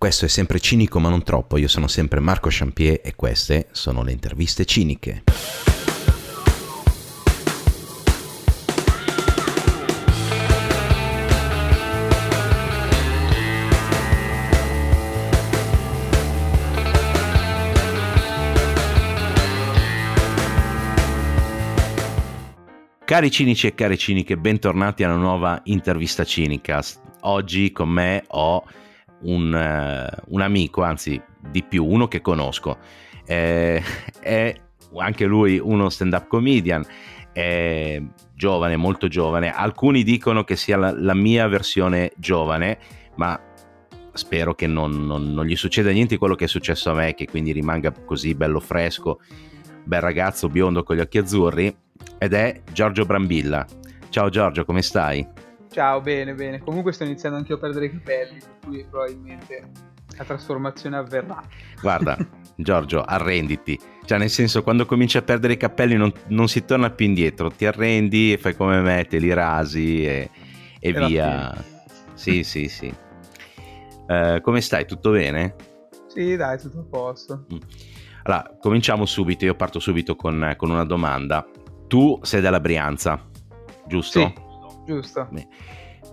Questo è sempre cinico ma non troppo, io sono sempre Marco Champier e queste sono le interviste ciniche. Cari cinici e cari ciniche, bentornati a una nuova intervista cinica. Oggi con me ho un, uh, un amico, anzi di più, uno che conosco. Eh, è anche lui uno stand-up comedian, è giovane, molto giovane. Alcuni dicono che sia la, la mia versione giovane, ma spero che non, non, non, gli succeda niente quello che è successo a me, che quindi rimanga così bello fresco, bel ragazzo biondo con gli occhi azzurri, ed è Giorgio Brambilla. Ciao Giorgio, come stai? Ciao, bene, bene. Comunque sto iniziando anche io a perdere i capelli, per cui probabilmente la trasformazione avverrà. Guarda, Giorgio, arrenditi. Cioè, nel senso, quando cominci a perdere i capelli non, non si torna più indietro, ti arrendi e fai come me, te li rasi e, e via. Sì, sì, sì. Uh, come stai? Tutto bene? Sì, dai, tutto a posto. Mm. Allora, cominciamo subito. Io parto subito con, con una domanda. Tu sei della Brianza, giusto? Sì Giusto.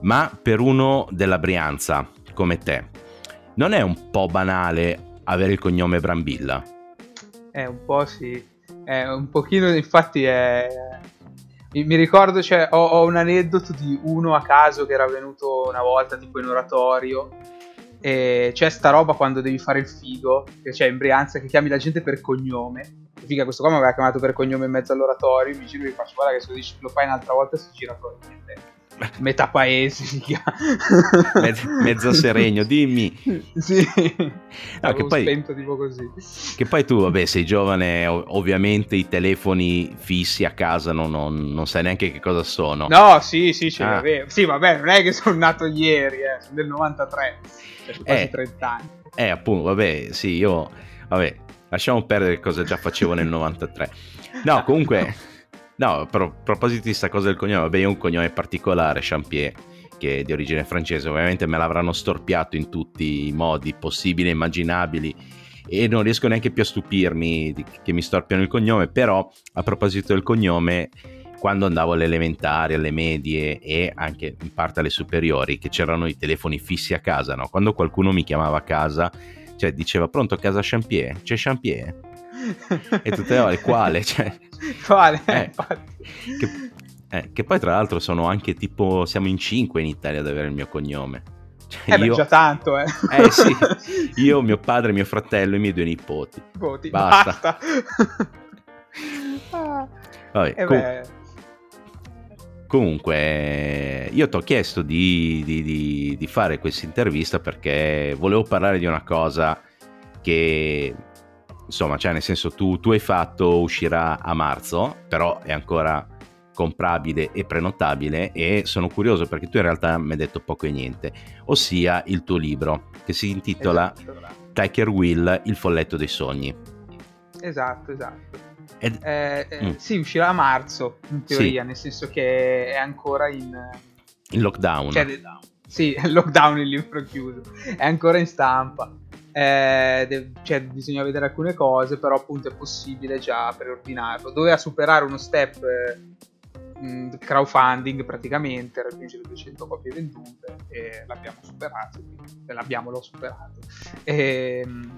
Ma per uno della Brianza come te, non è un po' banale avere il cognome Brambilla? Eh, un po' sì. È un pochino, infatti, è... Mi ricordo, cioè, ho, ho un aneddoto di uno a caso che era venuto una volta, tipo in oratorio, e c'è sta roba quando devi fare il figo, che c'è in Brianza, che chiami la gente per cognome. Figa, questo qua mi aveva chiamato per cognome in mezzo all'oratorio, mi giro e gli faccio, guarda che se lo, dici, lo fai un'altra volta si gira niente. Metà paese, figa. mezzo, mezzo seregno, dimmi. Sì, no, che poi, spento tipo così. Che poi tu, vabbè, sei giovane, ovviamente i telefoni fissi a casa non, non, non sai neanche che cosa sono. No, sì, sì, ce ah. Sì, vabbè, non è che sono nato ieri, eh, sono del 93, cioè quasi eh, 30 anni. Eh, appunto, vabbè, sì, io... Vabbè, lasciamo perdere cosa già facevo nel 93. No, comunque... No, a proposito di questa cosa del cognome, vabbè, io ho un cognome particolare, Champier, che è di origine francese, ovviamente me l'avranno storpiato in tutti i modi possibili e immaginabili e non riesco neanche più a stupirmi che mi storpiano il cognome, però a proposito del cognome, quando andavo alle elementari, alle medie e anche in parte alle superiori, che c'erano i telefoni fissi a casa, no? Quando qualcuno mi chiamava a casa, cioè diceva pronto a casa Champier, c'è Champier? e tutte le ore, quale? Cioè, quale? Eh, che, eh, che, poi tra l'altro sono anche tipo, siamo in cinque in Italia ad avere il mio cognome. Cioè, eh io... beh, già tanto, eh. Eh sì, io, mio padre, mio fratello e i miei due nipoti. Nipoti, basta. basta. Vabbè, eh com- Comunque, io ti ho chiesto di, di, di, di fare questa intervista perché volevo parlare di una cosa che insomma, cioè nel senso tu, tu hai fatto, uscirà a marzo, però è ancora comprabile e prenotabile e sono curioso perché tu in realtà mi hai detto poco e niente, ossia il tuo libro che si intitola esatto. Tiger Will, il folletto dei sogni. Esatto, esatto. Ed... Eh, eh, mm. Sì, uscirà a marzo in teoria, sì. nel senso che è ancora in... In lockdown. Cioè, sì, lockdown il libro chiuso, è ancora in stampa eh, de- cioè, bisogna vedere alcune cose, però appunto è possibile già preordinarlo. Doveva superare uno step eh, crowdfunding praticamente, raggiungere 200 copie vendute e l'abbiamo superato, quindi, l'abbiamo, l'ho superato. E, ehm,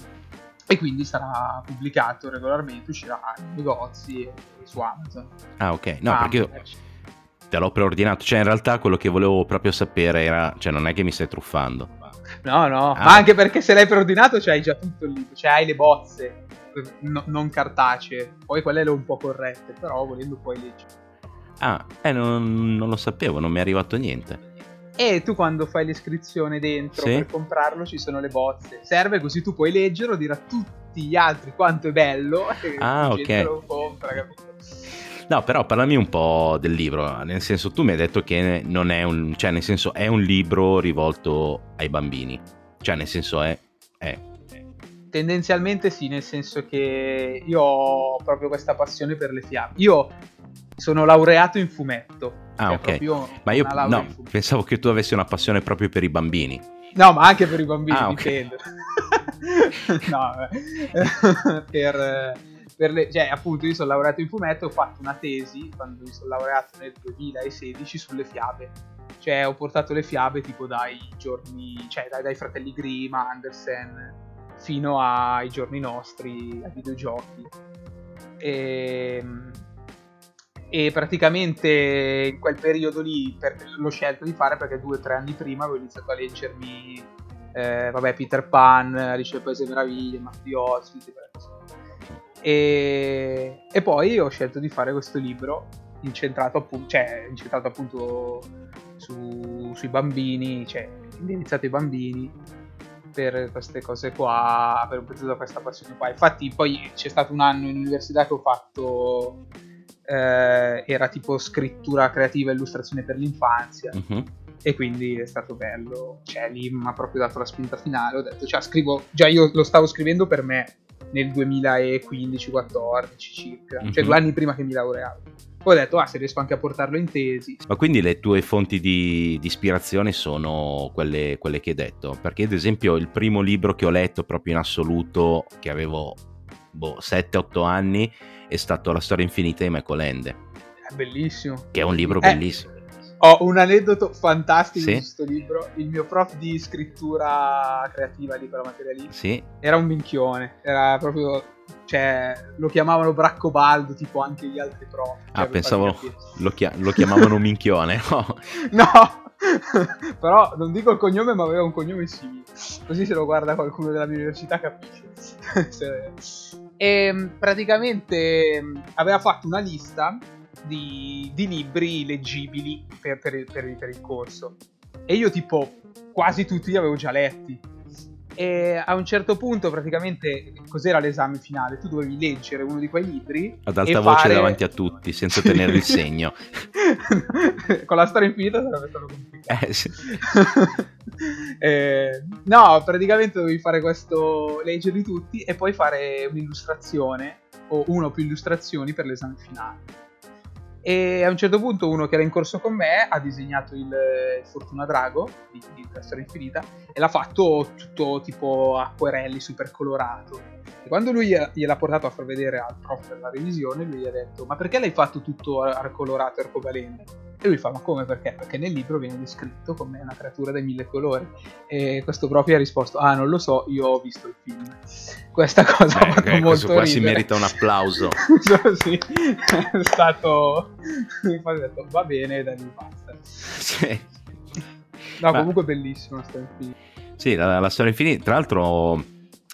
e quindi sarà pubblicato regolarmente, uscirà nei negozi e su Amazon. Ah ok, no ah, perché io te l'ho preordinato, cioè in realtà quello che volevo proprio sapere era, cioè non è che mi stai truffando No, no, ah. ma anche perché se l'hai preordinato c'hai già tutto il libro, cioè hai le bozze, no, non cartacee, poi quelle le ho un po' corrette, però volendo puoi leggere. Ah, eh, non, non, lo sapevo, non mi è arrivato niente. E tu quando fai l'iscrizione dentro sì? per comprarlo ci sono le bozze. Serve così tu puoi leggerlo, dire a tutti gli altri quanto è bello. E ah, ok. Lo compra, capito? No, però parlami un po' del libro, nel senso tu mi hai detto che non è un, cioè nel senso è un libro rivolto ai bambini, cioè nel senso è, è. Tendenzialmente sì, nel senso che io ho proprio questa passione per le fiabe. Io Sono laureato in fumetto. Ah, cioè ok. Ma io no, pensavo che tu avessi una passione proprio per i bambini. No, ma anche per i bambini, Ah, ok. dipende. no, per, per le, cioè, appunto, io sono laureato in fumetto ho fatto una tesi quando mi sono laureato nel 2016 sulle fiabe. Cioè, ho portato le fiabe tipo dai giorni, cioè dai, dai fratelli Grimm, Andersen, fino ai giorni nostri, ai videogiochi. E, e praticamente in quel periodo lì per- l'ho scelto di fare perché due o tre anni prima avevo iniziato a leggermi eh, vabbè, Peter Pan, Alice nel Paese Meraviglie, quelle cose. E, e poi ho scelto di fare questo libro incentrato appunto, cioè, incentrato appunto su- sui bambini, cioè indirizzato ai bambini per queste cose qua, per un pezzo da questa passione qua. Infatti poi c'è stato un anno in università che ho fatto, eh, era tipo scrittura creativa e illustrazione per l'infanzia Mhm. e quindi è stato bello, cioè lì mi ha proprio dato la spinta finale, ho detto, cioè scrivo, già io lo stavo scrivendo per me nel 2015-14 circa, cioè Mhm. due anni prima che mi laureavo. Poi ho detto, ah, se riesco anche a portarlo in tesi. Ma quindi le tue fonti di, di ispirazione sono quelle, quelle che hai detto? Perché ad esempio il primo libro che ho letto proprio in assoluto, che avevo boh, 7-8 anni, è stato La storia infinita di Michael Ende, È bellissimo. che è un libro Eh, bellissimo. Ho un aneddoto fantastico Sì? su questo libro. Il mio prof di scrittura creativa di quella materia lì Sì, era un minchione. Era proprio. Cioè, lo chiamavano Braccobaldo, tipo anche gli altri prof. Cioè, Ah, pensavo lo, chia- lo chiamavano minchione. no? No! Però non dico il cognome, ma aveva un cognome simile. Così se lo guarda qualcuno della mia università capisce. Se- e mh, praticamente mh, aveva fatto una lista di, di libri leggibili per, per per per il corso. E io tipo quasi tutti li avevo già letti. E a un certo punto praticamente cos'era l'esame finale? Tu dovevi leggere uno di quei libri Ad alta e voce fare- davanti a tutti, senza tenere il segno. Con la storia infinita sarebbe stato complicato. Eh, sì. Eh, no, praticamente dovevi fare questo, leggerli tutti e poi fare un'illustrazione o una o più illustrazioni per l'esame finale. E a un certo punto uno che era in corso con me ha disegnato il Fortuna Drago di, di Storia Infinita e l'ha fatto tutto tipo acquerelli, super colorato. E quando lui gliel'ha portato a far vedere al prof per la revisione, lui gli ha detto: Ma perché l'hai fatto tutto arcolorato e arcobaleno? E lui fa: Ma come perché? Perché nel libro viene descritto come una creatura dai mille colori. E questo gli ha risposto: Ah, non lo so, io ho visto il film. Questa cosa ha Eh, fatto eh, molto questo qua si ridere. merita un applauso. sì, è stato. Poi ho detto: Va bene, dai, basta. Sì. No, Ma- comunque bellissimo. sta film. Sì, la, la storia infinita. Tra l'altro,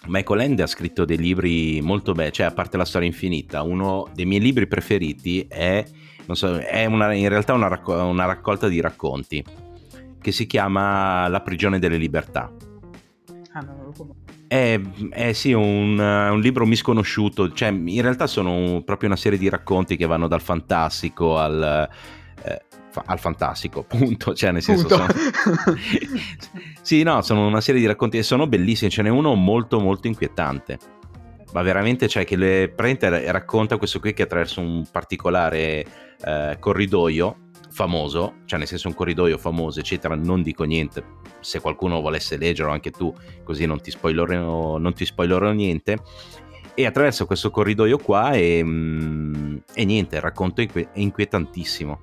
Michael Ende ha scritto dei libri molto belli. Cioè, a parte la storia infinita, uno dei miei libri preferiti è, so, è una- in realtà una, racco- una raccolta di racconti che si chiama La prigione delle libertà. Ah, no, non lo conosco. È, è sì un, un libro misconosciuto, cioè in realtà sono proprio una serie di racconti che vanno dal fantastico al, eh, al fantastico, punto. Cioè, nel senso, sono... sì, no, sono una serie di racconti e sono bellissimi. Ce n'è uno molto, molto inquietante. Ma veramente, cioè, che le prende racconta questo qui che attraverso un particolare eh, corridoio famoso, cioè nel senso un corridoio famoso, eccetera, non dico niente. Se qualcuno volesse leggerlo anche tu, così non ti spoilerò, non ti spoilerò niente. E attraverso questo corridoio qua e, mm, e niente, il racconto è inquietantissimo.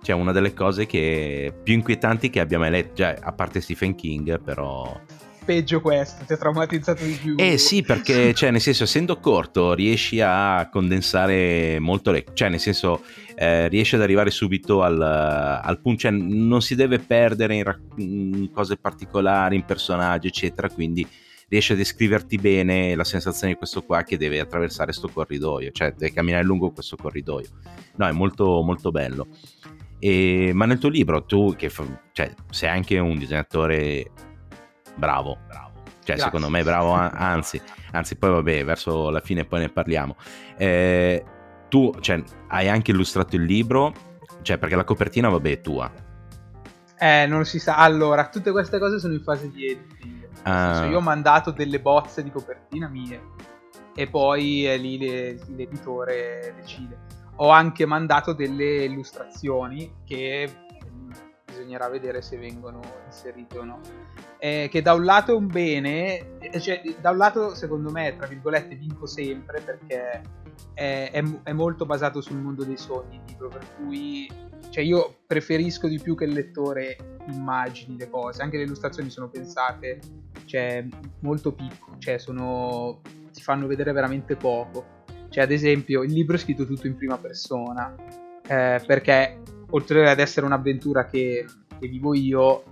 Cioè, una delle cose che più inquietanti che abbia mai letto, cioè, a parte Stephen King, però. Peggio questo, ti ha traumatizzato di più. Eh sì, perché, cioè, nel senso, essendo corto, riesci a condensare molto le... Cioè, nel senso, eh, riesci ad arrivare subito al, al punto, cioè, non si deve perdere in, rac- in cose particolari, in personaggi, eccetera, quindi riesce a descriverti bene la sensazione di questo qua che deve attraversare questo corridoio, cioè deve camminare lungo questo corridoio. No, è molto, molto bello. E- ma nel tuo libro, tu che fa- cioè, sei anche un disegnatore bravo, cioè Grazie. secondo me bravo, anzi, anzi poi vabbè, verso la fine poi ne parliamo. Eh, tu cioè, hai anche illustrato il libro, cioè perché la copertina vabbè è tua. Eh, non si sa. Allora, tutte queste cose sono in fase di editing. Ah. senso, io ho mandato delle bozze di copertina mie e poi è lì le- l'editore decide. ho anche mandato delle illustrazioni che bisognerà vedere se vengono inserite o no. Eh, che da un lato è un bene, eh, cioè da un lato secondo me, tra virgolette, vinco sempre perché è, è, è molto basato sul mondo dei sogni il libro, per cui cioè io preferisco di più che il lettore immagini le cose, anche le illustrazioni sono pensate, cioè molto piccole, cioè sono, ti fanno vedere veramente poco. Cioè ad esempio il libro è scritto tutto in prima persona, eh, perché oltre ad essere un'avventura che, che vivo io,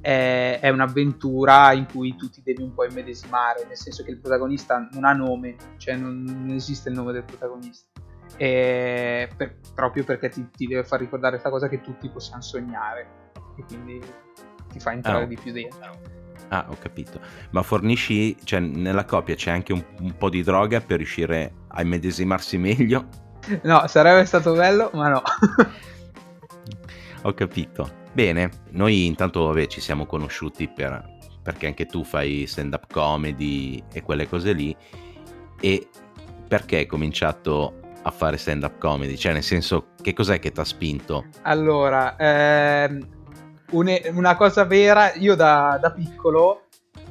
è, è, un'avventura in cui tu ti devi un po' immedesimare, nel senso che il protagonista non ha nome, cioè non, non esiste il nome del protagonista per, proprio perché ti, ti, deve far ricordare questa cosa che tutti possiamo sognare e quindi ti fa entrare oh. di più dentro. Ah, ho capito. Ma fornisci, cioè nella copia c'è anche un, un po' di droga per riuscire a immedesimarsi meglio? No, sarebbe stato bello, ma no. ho capito. Bene, noi intanto vabbè, ci siamo conosciuti per, perché anche tu fai stand-up comedy e quelle cose lì. E perché hai cominciato a fare stand up comedy? Cioè, nel senso, che cos'è che ti ha spinto? Allora, ehm, une, una cosa vera, io da, da piccolo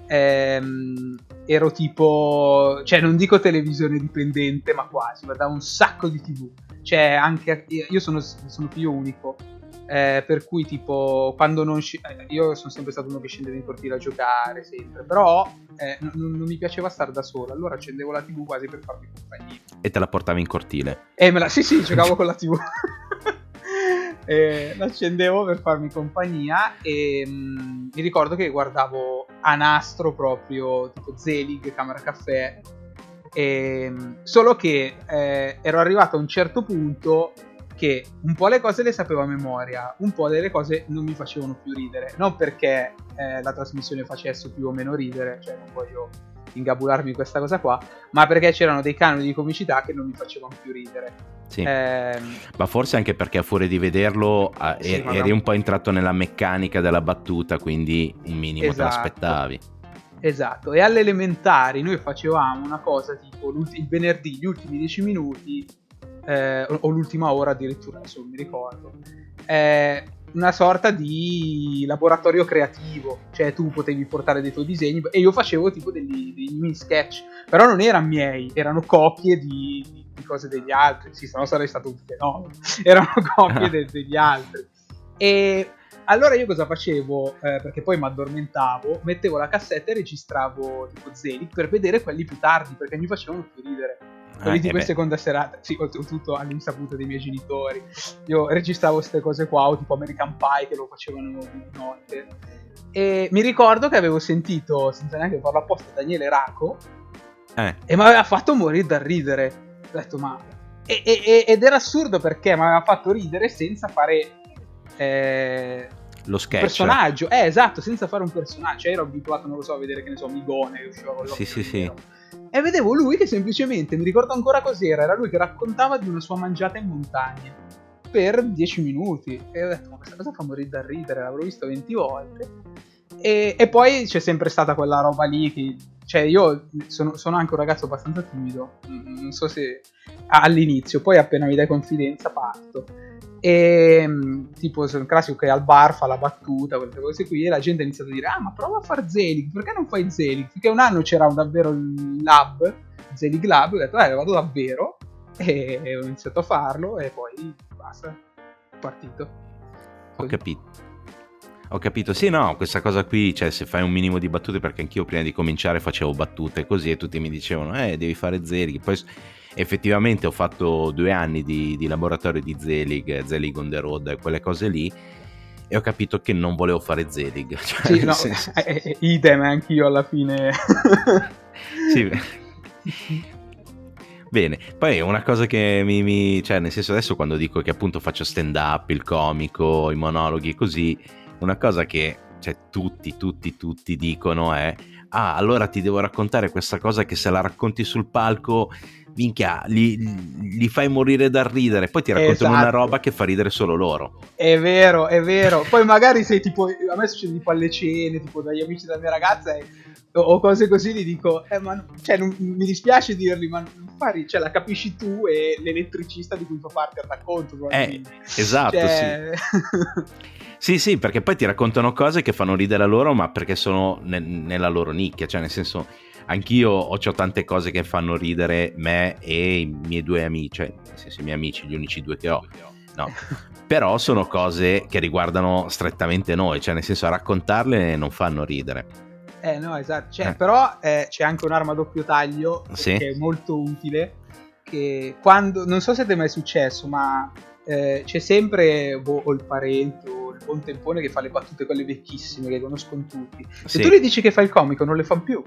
ehm, ero tipo, cioè non dico televisione dipendente, ma quasi, guardavo un sacco di tv. Cioè, anche io sono, sono figlio unico eh, per cui tipo quando non sc- eh, io sono sempre stato uno che scendeva in cortile a giocare sempre però eh, non, non, mi piaceva stare da solo. Allora accendevo la tv quasi per farmi compagnia. E te la portavi in cortile? Eh, me la... sì sì giocavo con la tv eh, l'accendevo per farmi compagnia e mh, mm, mi ricordo che guardavo a nastro proprio tipo Zelig, Camera Caffè e, mm, solo che eh, ero arrivato a un certo punto che un po' le cose le sapevo a memoria, un po' delle cose non mi facevano più ridere. Non perché eh, la trasmissione facesse più o meno ridere, cioè non voglio ingabularmi in questa cosa qua, ma perché c'erano dei canoni di comicità che non mi facevano più ridere. Sì. Eh, ma forse anche perché a fuori di vederlo eh, sì, eri, eri un po' entrato nella meccanica della battuta, quindi un minimo esatto. te l'aspettavi. Esatto, e alle elementari noi facevamo una cosa tipo il venerdì, gli ultimi dieci minuti eh, o l'ultima ora addirittura, adesso non mi ricordo, è una sorta di laboratorio creativo, cioè tu potevi portare dei tuoi disegni e io facevo tipo degli, degli mini sketch, però non erano miei, erano copie di, di cose degli altri, sì, se no sarei stato un fenomeno, erano copie de, degli altri. E allora io cosa facevo? Eh, perché poi mi addormentavo, mettevo la cassetta e registravo tipo Zelig per vedere quelli più tardi, perché mi facevano più ridere quelli eh, di questa seconda serata, sì, oltretutto all'insaputa dei miei genitori. Io registravo queste cose qua, o tipo American Pie che lo facevano di notte. E mi ricordo che avevo sentito, senza neanche farlo apposta, Daniele Raco, eh. e mi aveva fatto morire da ridere. Ho detto, ma... E, e, ed era assurdo perché mi aveva fatto ridere senza fare... Eh, lo sketch. personaggio, eh esatto, senza fare un personaggio. Cioè, ero abituato, non lo so, a vedere che ne so, Migone che usciva con Sì, sì, sì. E vedevo lui che semplicemente, mi ricordo ancora cos'era, era lui che raccontava di una sua mangiata in montagna per 10 minuti. E ho detto ma questa cosa fa morire da ridere, l'avrò visto 20 volte. E, e, poi c'è sempre stata quella roba lì che cioè io sono, sono, anche un ragazzo abbastanza timido non so se all'inizio poi appena mi dai confidenza parto e mm, tipo sono classico che al bar fa la battuta, quelle cose qui, e la gente ha iniziato a dire: Ah, ma prova a fare Zelig, perché non fai Zelig? Perché un anno c'era davvero il lab, Zelig Lab, ho detto, eh, vado davvero. E ho iniziato a farlo e poi basta, è partito. Ho capito. Ho capito, sì, no, questa cosa qui, cioè se fai un minimo di battute, perché anch'io prima di cominciare facevo battute così e tutti mi dicevano, eh, devi fare Zelig, poi effettivamente ho fatto due anni di, di laboratorio di Zelig, Zelig on the road e quelle cose lì e ho capito che non volevo fare Zelig. Cioè, sì, no, senso... eh, eh, idem anch'io alla fine. sì. Bene, poi una cosa che mi, mi, cioè nel senso adesso quando dico che appunto faccio stand up, il comico, i monologhi così, una cosa che cioè, tutti, tutti, tutti dicono è ah allora ti devo raccontare questa cosa che se la racconti sul palco minchia, li, li, fai morire dal ridere, poi ti raccontano esatto. una roba che fa ridere solo loro. È vero, è vero. Poi magari sei tipo, a me succede tipo alle cene, tipo dagli amici della mia ragazza e o cose così gli dico, eh, ma cioè, non, mi dispiace dirli, ma non fai, cioè, la capisci tu e l'elettricista di cui fa parte il racconto. Eh, esatto, cioè... sì. sì, sì, perché poi ti raccontano cose che fanno ridere loro, ma perché sono ne- nella loro nicchia, cioè nel senso, anch'io ho, ho tante cose che fanno ridere me e i miei due amici, cioè nel senso i miei amici, gli unici due che ho. No, però sono cose che riguardano strettamente noi, cioè nel senso a raccontarle non fanno ridere. Eh no, esatto, cioè, eh. però eh, c'è anche un'arma a doppio taglio sì. che è molto utile, che quando, non so se ti è mai successo, ma eh, c'è sempre boh, o il parente o il buon tempone che fa le battute quelle vecchissime che conoscono tutti. Se sì. tu gli dici che fa il comico non le fa più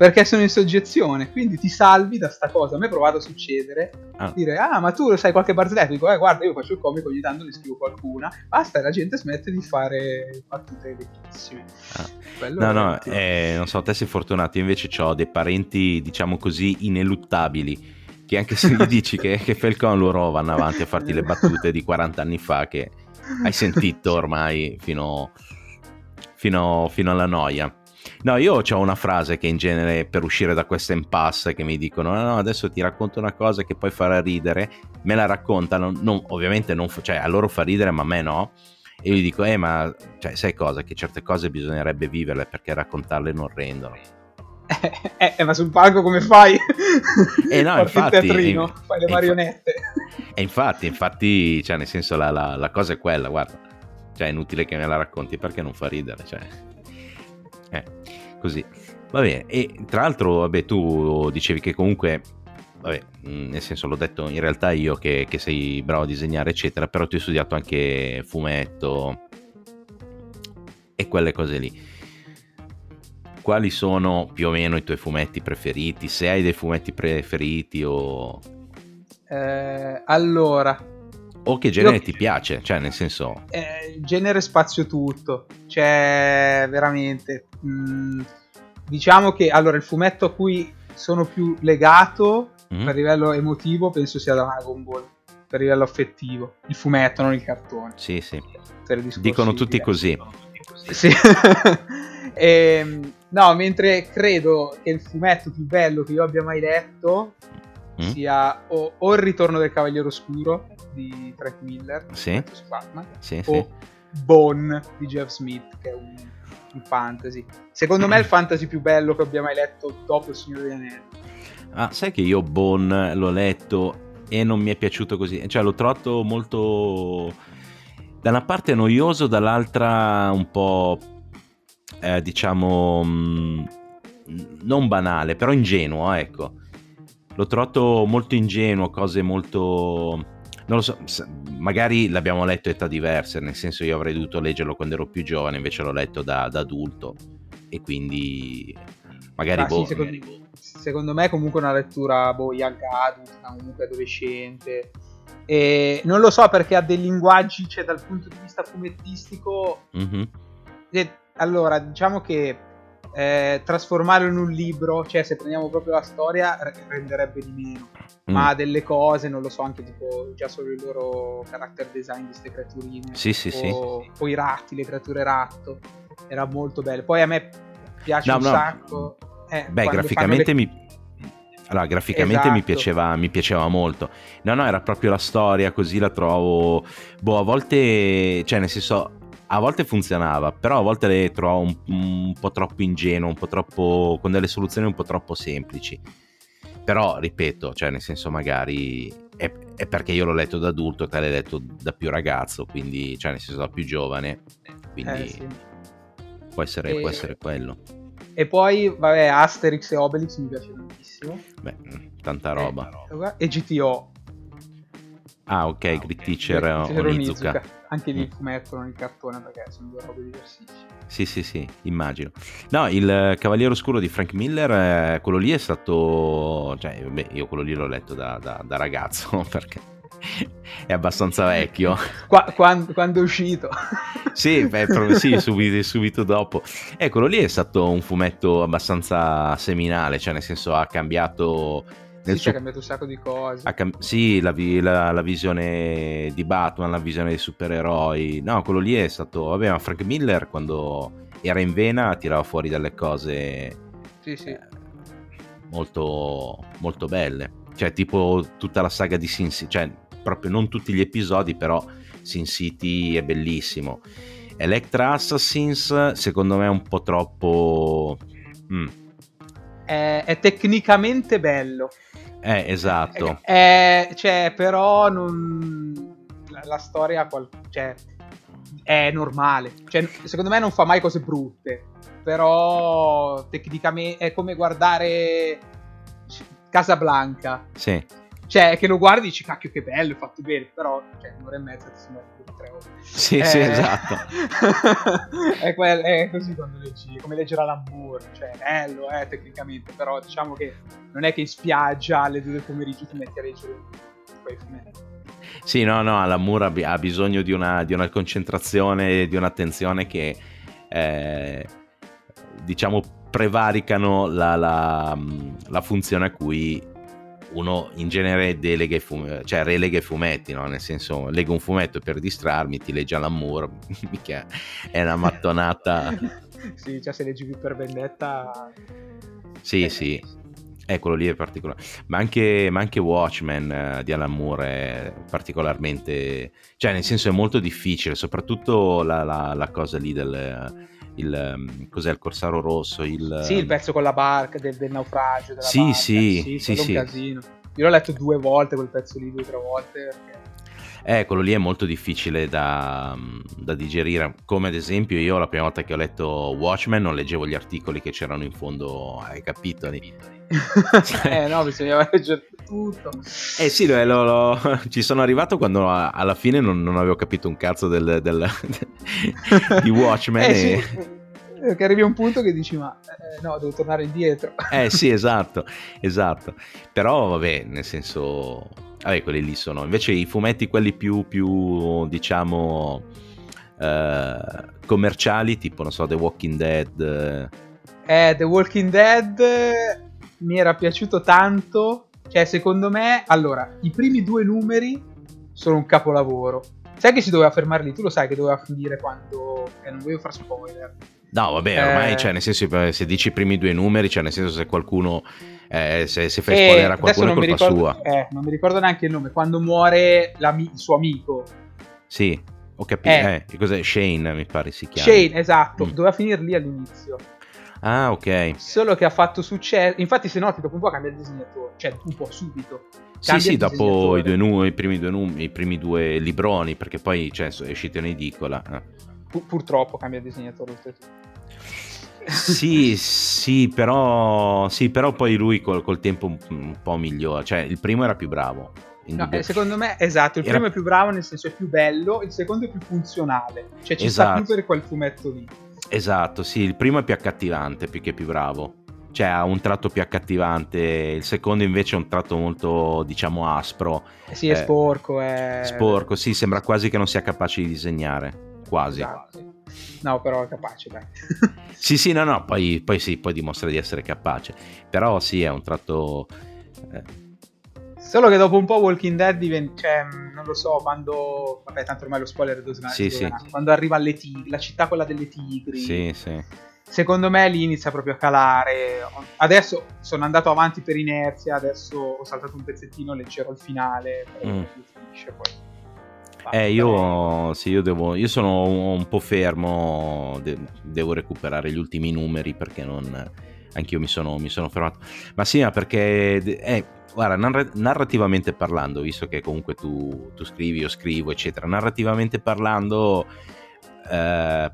perché sono in soggezione, quindi ti salvi da sta cosa. A me è provato a succedere, ah. dire, ah, ma tu lo sai qualche barzelletta? Dico, eh, guarda, io faccio il comico, ogni tanto ne scrivo qualcuna, basta e la gente smette di fare battute vecchissime. Ah. No, no, eh, non so, te sei fortunato, io invece ho dei parenti, diciamo così, ineluttabili, che anche se gli dici che, che Falcon loro vanno avanti a farti le battute di 40 anni fa, che hai sentito ormai fino, fino, fino alla noia. No, io ho una frase che in genere per uscire da questa impasse che mi dicono no, no, adesso ti racconto una cosa che poi farà ridere, me la raccontano, non, ovviamente non, cioè a loro fa ridere ma a me no, e io gli dico, eh ma cioè, sai cosa, che certe cose bisognerebbe viverle perché raccontarle non rendono. Eh, eh, ma sul palco come fai? Eh no, infatti, il teatrino, eh, fai le marionette. E infatti, infatti, cioè, nel senso, la, la, la, cosa è quella, guarda. Cioè, è inutile che me la racconti perché non fa ridere, cioè. Così. Va bene, e tra l'altro, vabbè, tu dicevi che comunque, vabbè, mm, nel senso l'ho detto in realtà io che, che sei bravo a disegnare, eccetera, però tu hai studiato anche fumetto e quelle cose lì. Quali sono più o meno i tuoi fumetti preferiti? Se hai dei fumetti preferiti o... Eh, allora, o che genere Io... ti piace, cioè nel senso... Eh, genere spazio tutto, cioè veramente... Mh, mm, diciamo che allora il fumetto a cui sono più legato mm-hmm. per livello emotivo penso sia Dragon Ball, per livello affettivo, il fumetto, non il cartone. Sì, sì. Dicono tutti così. Sì. e, ehm, no, mentre credo che il fumetto più bello che io abbia mai letto mm. sia o, o, Il ritorno del Cavaliere Oscuro di Frank Miller, sì. sì, o sì. Bone di Jeff Smith, che è un, un, fantasy. Secondo me è il fantasy più bello che abbia mai letto dopo Il Signore degli Anelli. Ah, sai che io Bone l'ho letto e non mi è piaciuto così, cioè l'ho trovato molto da una parte noioso, dall'altra un po' eh, diciamo mh, mm, non banale, però ingenuo, ecco l'ho trovato molto ingenuo, cose molto... Non lo so, magari l'abbiamo letto a età diverse, nel senso io avrei dovuto leggerlo quando ero più giovane, invece l'ho letto da, da adulto e quindi magari... Ah, boh, sì, secondo, secondo, me è comunque una lettura boh, young adult, comunque adolescente. E non lo so perché ha dei linguaggi, cioè dal punto di vista fumettistico... Mm-hmm. E, allora, diciamo che eh, trasformarlo in un libro, cioè se prendiamo proprio la storia, renderebbe di meno. Mm. Ma delle cose, non lo so, anche tipo già solo il loro character design di queste creaturine. Sì, sì, sì. O i ratti, le creature ratto. Era molto bello. Poi a me piace no, un no. sacco. Eh, Beh, graficamente le... mi. Allora, graficamente esatto. mi, piaceva, mi, piaceva, molto. No, no, era proprio la storia, così la trovo. Boh, a volte, cioè, nel senso, a volte funzionava, però a volte le trovo un, un po' troppo ingenuo, un po' troppo con delle soluzioni un po' troppo semplici. Però, ripeto, cioè nel senso magari è, è perché io l'ho letto da adulto te l'hai letto da più ragazzo, quindi, cioè nel senso da più giovane, quindi eh, sì. può, essere, e... può essere quello. E poi, vabbè, Asterix e Obelix mi piace tantissimo. Beh, tanta roba. E, e GTO. Ah, ok, Grit Teacher Onizuka. Onizuka anche lì il fumetto, non il cartone, perché sono due robe diversissime. Sì, sì, sì, immagino. No, il Cavaliere Oscuro di Frank Miller, eh, quello lì è stato... Cioè, beh, io quello lì l'ho letto da, da, da ragazzo, perché è abbastanza vecchio. Qua, quando, quando, è uscito? sì, beh, sì subito, subito, dopo. E quello lì è stato un fumetto abbastanza seminale, cioè nel senso ha cambiato nel sì, suo... ha cambiato un sacco di cose. Cam... sì, la, la, la, visione di Batman, la visione dei supereroi. No, quello lì è stato... Vabbè, ma Frank Miller quando era in vena, tirava fuori delle cose sì, sì. Eh, molto, molto belle. Cioè, tipo tutta la saga di Sin City, cioè proprio non tutti gli episodi, però Sin City è bellissimo. Electra Assassins, secondo me, è un po' troppo. Mm. È, è, tecnicamente bello. Eh, esatto. È, è, cioè, però non... la, la storia qual... cioè, è normale. Cioè, secondo me non fa mai cose brutte. Però tecnicamente è come guardare Casablanca. Sì. Cioè, che lo guardi e dici, cacchio, che bello, è fatto bene, però, cioè, un'ora e mezza ti di tre ore. Sì, eh... sì, esatto. è, quel, è, così quando leggi, come leggere Alan cioè, bello, eh, tecnicamente, però diciamo che non è che in spiaggia alle due del pomeriggio ti metti a leggere quei fumetti. Sì, no, no, Alan ha bisogno di una, di una concentrazione, di un'attenzione che, eh, diciamo, prevaricano la, la, la funzione a cui uno in genere delega i fumetti, cioè relega i fumetti, no? Nel senso, leggo un fumetto per distrarmi, ti legge Alan Moore, mica è una mattonata. sì, cioè se leggi più per vendetta... Sì, eh, sì. Eh, quello lì è particolare. Ma anche, ma anche Watchmen eh, di Alan Moore è particolarmente... Cioè, nel senso è molto difficile, soprattutto la, la, la cosa lì del il, ehm, cos'è il Corsaro Rosso? Il, sì, il pezzo con la barca del, del naufragio. Della sì, barca. sì, sì, sì, sì. un casino. Io l'ho letto due volte quel pezzo lì, due o tre volte. Perché... Eh, quello lì è molto difficile da, da, digerire. Come ad esempio, io la prima volta che ho letto Watchmen non leggevo gli articoli che c'erano in fondo ai capitoli. eh no, bisognava leggere tutto. Eh sì, lo, lo, ci sono arrivato quando alla fine non, non avevo capito un cazzo del, del, di Watchmen. eh, e... sì. Che arrivi a un punto che dici, ma eh, no, devo tornare indietro. eh sì, esatto, esatto. Però vabbè, nel senso... Vabbè, quelli lì sono... Invece i fumetti, quelli più, più diciamo... Eh, commerciali, tipo, non so, The Walking Dead. Eh, The Walking Dead mi era piaciuto tanto. Cioè, secondo me, allora, i primi due numeri sono un capolavoro. Sai che si doveva fermare lì? Tu lo sai che doveva finire quando... Eh, non voglio fare spoiler. No, vabbè, ormai, eh... cioè, nel senso, se dici i primi due numeri, cioè, nel senso, se qualcuno, eh, se, se fai eh, spoiler a qualcuno è colpa ricordo, sua. Eh, non mi ricordo neanche il nome, quando muore il suo amico. Sì, ho capito, eh. eh cos'è? Shane, mi pare si chiama. Shane, esatto, mm. doveva finire lì all'inizio. Ah, ok. Solo che ha fatto successo. Infatti, se noti, dopo un po' cambia il disegnatore. Cioè, un po' subito. Sì, sì, dopo i, due nu- i, primi due num- i primi due libroni, perché poi cioè, è uscito in edicola. Eh. Pur- purtroppo cambia il disegnatore. Sì, sì, però, sì, però poi lui col, col tempo un, un, po' migliora. Cioè, il primo era più bravo. No, eh, secondo me, esatto, il era... primo è più bravo nel senso è più bello, il secondo è più funzionale. Cioè, ci esatto. sta più per quel fumetto lì. Esatto, sì, il primo è più accattivante più che più bravo. Cioè ha un tratto più accattivante, il secondo invece è un tratto molto, diciamo, aspro. Eh sì, è eh, sporco. È... Sporco, sì, sembra quasi che non sia capace di disegnare. Quasi. Esatto. No, però è capace, dai. sì, sì, no, no, poi, poi sì, poi dimostra di essere capace. Però sì, è un tratto... Eh, Solo che dopo un po' Walking Dead diventa, cioè, non lo so, quando, vabbè, tanto ormai lo spoiler è dosnato, sì, sì. quando arriva alle tigri, la città quella delle tigri. Sì, sì. Secondo me lì inizia proprio a calare. Adesso sono andato avanti per inerzia, adesso ho saltato un pezzettino, leggerò il finale, mm. finisce poi. Eh, io, sì, io, devo, io sono un, po' fermo, de- devo recuperare gli ultimi numeri perché non, anch'io mi sono, mi sono fermato. Ma sì, ma perché eh, guarda, narr- narrativamente parlando, visto che comunque tu, tu, scrivi, io scrivo, eccetera, narrativamente parlando, eh,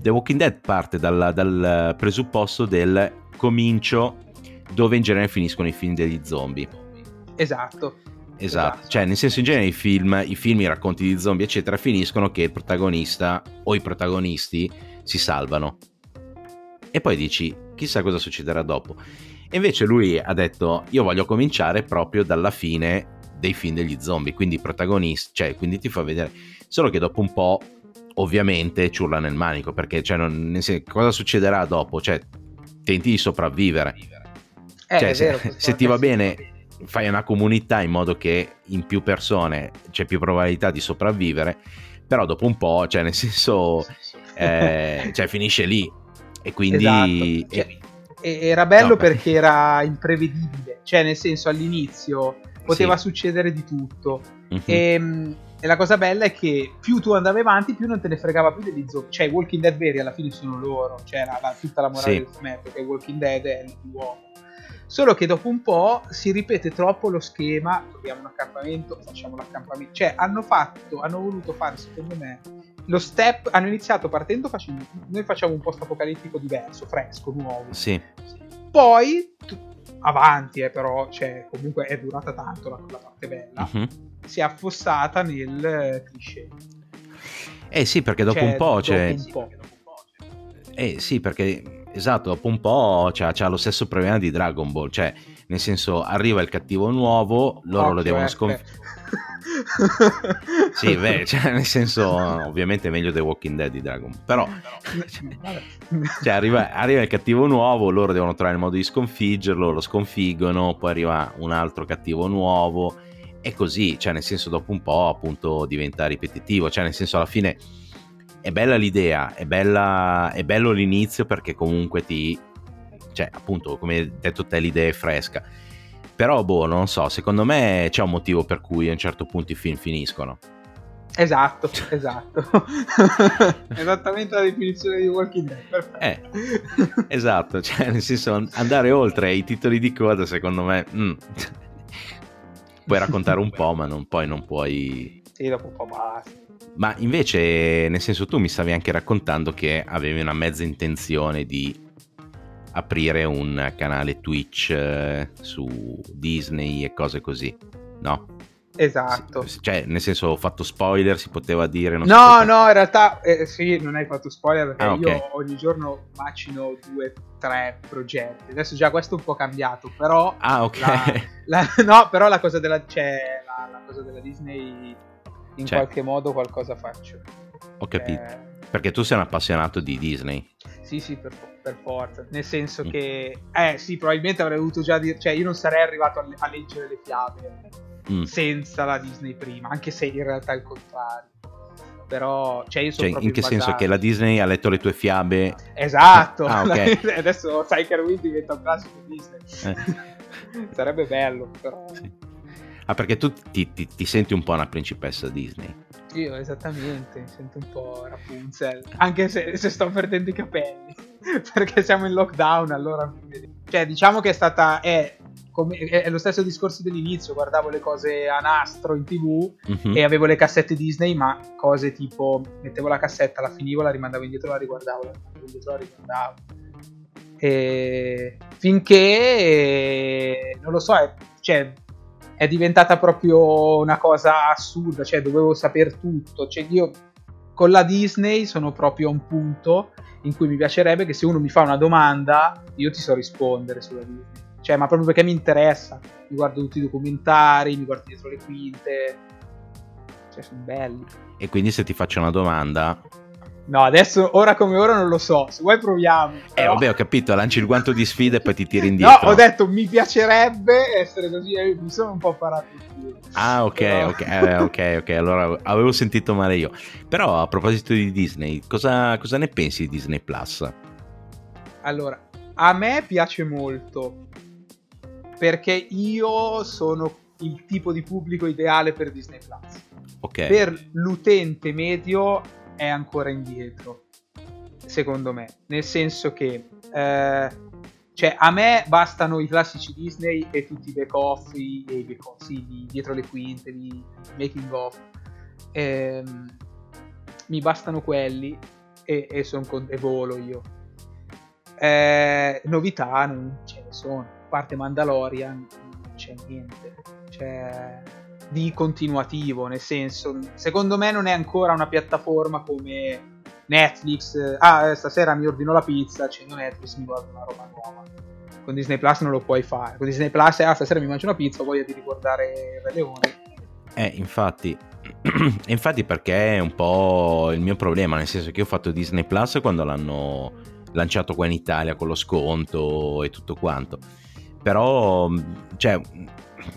The Walking Dead parte dal, dal presupposto del comincio dove in genere finiscono i film degli zombie. Esatto. Esatto. esatto, cioè nel senso in genere i film, i film, i racconti di zombie eccetera finiscono che il protagonista o i protagonisti si salvano e poi dici chissà cosa succederà dopo e invece lui ha detto: Io voglio cominciare proprio dalla fine dei film degli zombie, quindi protagonisti, cioè, quindi ti fa vedere. Solo che dopo un po', ovviamente, ciurla nel manico, perché cioè, non, senso, cosa succederà dopo? Cioè, tenti di sopravvivere. Eh, cioè, se, vero, se ti va bene, fai una comunità in modo che in più persone c'è più probabilità di sopravvivere, però dopo un po', cioè, nel senso eh, cioè finisce lì. E quindi... Esatto. Cioè, era bello no, perché era imprevedibile, cioè nel senso all'inizio poteva sì. succedere di tutto. Uh-huh. E, e, la cosa bella è che più tu andavi avanti, più non te ne fregava più degli zombie. Cioè, Walking Dead veri alla fine sono loro, cioè la, la, tutta la morale sì. del fumetto, che Walking Dead è l'uomo. Solo che dopo un po' si ripete troppo lo schema, troviamo un accampamento, facciamo l'accampamento. Cioè, hanno fatto, hanno voluto fare, secondo me, lo step. Hanno iniziato partendo facendo. Noi facciamo un post apocalittico diverso, fresco, nuovo. Sì. Poi, avanti, eh, però, cioè, comunque è durata tanto la, la parte bella. Uh-huh. Si è affossata nel eh, cliché. Eh sì, perché dopo cioè, un po'. Cioè... Un po'. Eh sì, perché esatto, dopo un po' c'ha, c'ha, lo stesso problema di Dragon Ball, cioè nel senso arriva il cattivo nuovo, loro Occhio, lo devono sconfiggere. sì, beh, cioè, nel senso, ovviamente è meglio The Walking Dead di Dragon Ball, però cioè, arriva, arriva, il cattivo nuovo, loro devono trovare il modo di sconfiggerlo, lo sconfiggono, poi arriva un altro cattivo nuovo e così, cioè nel senso dopo un po' appunto diventa ripetitivo, cioè nel senso alla fine è bella l'idea, è, bella, è bello l'inizio perché comunque ti... cioè appunto come hai detto te l'idea è fresca. Però boh, non so, secondo me c'è un motivo per cui a un certo punto i film finiscono. Esatto, esatto. Esattamente la definizione di Walking Dead. Perfetto. Eh, esatto, cioè nel senso andare oltre i titoli di coda secondo me... Mm, puoi raccontare un po', ma non, poi non puoi... Sì, dopo un po' basta. Ma invece, nel senso, tu mi stavi anche raccontando che avevi una mezza intenzione di aprire un canale Twitch eh, su Disney e cose così, no? Esatto. Cioè, nel senso, ho fatto spoiler, si poteva dire... no, poteva... no, in realtà eh, sì, non hai fatto spoiler perché ah, okay. io ogni giorno macino due, tre progetti. Adesso già questo è un po' cambiato, però... Ah, ok. La, la, no, però la cosa della... Cioè, la, la cosa della Disney in cioè, qualche modo qualcosa faccio. Ho capito. Eh... Perché tu sei un appassionato di Disney. Sì, sì, per, per forza. Nel senso mm. che, eh sì, probabilmente avrei dovuto già dire, cioè io non sarei arrivato a, a leggere le fiabe mm. senza la Disney prima, anche se in realtà è il contrario. Però, cioè, io sono cioè, in che basato. senso? Che la Disney ha letto le tue fiabe? Esatto. Ah, okay. Adesso Cyker Wheel diventa un classico Disney. Eh. Sarebbe bello, però. Sì. Ah, perché tu ti, ti, ti, senti un po' una principessa Disney. Io esattamente, mi sento un po' Rapunzel, anche se, se sto perdendo i capelli, perché siamo in lockdown, allora... Cioè, diciamo che è stata... È, come, è lo stesso discorso dell'inizio, guardavo le cose a nastro in tv uh-huh. e avevo le cassette Disney, ma cose tipo mettevo la cassetta, la finivo, la rimandavo indietro, la riguardavo, la rimandavo indietro, la riguardavo. E finché non lo so, è, cioè è diventata proprio una cosa assurda, cioè dovevo sapere tutto, cioè io con la Disney sono proprio a un punto in cui mi piacerebbe che se uno mi fa una domanda io ti so rispondere sulla Disney, cioè ma proprio perché mi interessa, mi guardo tutti i documentari, mi guardo dietro le quinte, cioè sono belli. E quindi se ti faccio una domanda No, adesso, ora come ora non lo so. Se vuoi proviamo. Eh, però... Eh, vabbè, ho capito. Lanci il guanto di sfida e poi ti tiri indietro. No, ho detto mi piacerebbe essere così. Eh, mi sono un po' parato Ah, ok, però... ok, eh, ok, ok. Allora avevo sentito male io. Però a proposito di Disney, cosa, cosa ne pensi di Disney Plus? Allora, a me piace molto. Perché io sono il tipo di pubblico ideale per Disney Plus. Ok. Per l'utente medio è ancora indietro, secondo me. Nel senso che, eh, cioè, a me bastano i classici Disney e tutti i back off, i, i back off, sì, di, dietro le quinte, di making of. Eh, mi bastano quelli e, e, con, e volo io. Eh, novità non ce ne sono, a parte Mandalorian non c'è niente. Cioè, di continuativo, nel senso, secondo me non è ancora una piattaforma come Netflix, ah stasera mi ordino la pizza, accendo Netflix, mi guardo una roba nuova. Con Disney Plus non lo puoi fare. Con Disney Plus, ah stasera mi mangio una pizza, ho voglia di ricordare Re Leone. Eh, infatti, infatti perché è un po' il mio problema, nel senso che ho fatto Disney Plus quando l'hanno lanciato qua in Italia con lo sconto e tutto quanto. Però, cioè,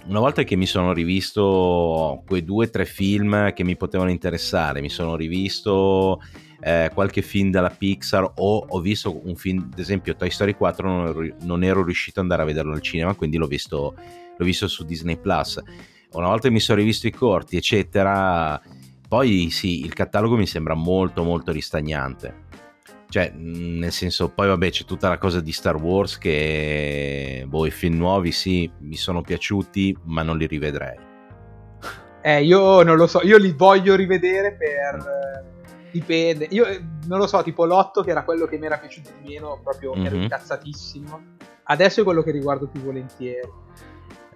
una volta che mi sono rivisto quei due o tre film che mi potevano interessare, mi sono rivisto eh, qualche film della Pixar o ho visto un film, ad esempio Toy Story 4 non ero, non ero riuscito ad andare a vederlo al cinema, quindi l'ho visto, l'ho visto su Disney Plus. Una volta mi sono rivisto i corti, eccetera, poi sì, il catalogo mi sembra molto molto ristagnante. Cioè, nel senso, poi vabbè, c'è tutta la cosa di Star Wars che, boh, i film nuovi sì, mi sono piaciuti, ma non li rivedrei. Eh, io non lo so, io li voglio rivedere per... Dipende, io eh, non lo so, tipo l'otto che era quello che mi era piaciuto di meno, proprio mm-hmm. ero mhm. incazzatissimo. Adesso è quello che riguardo più volentieri.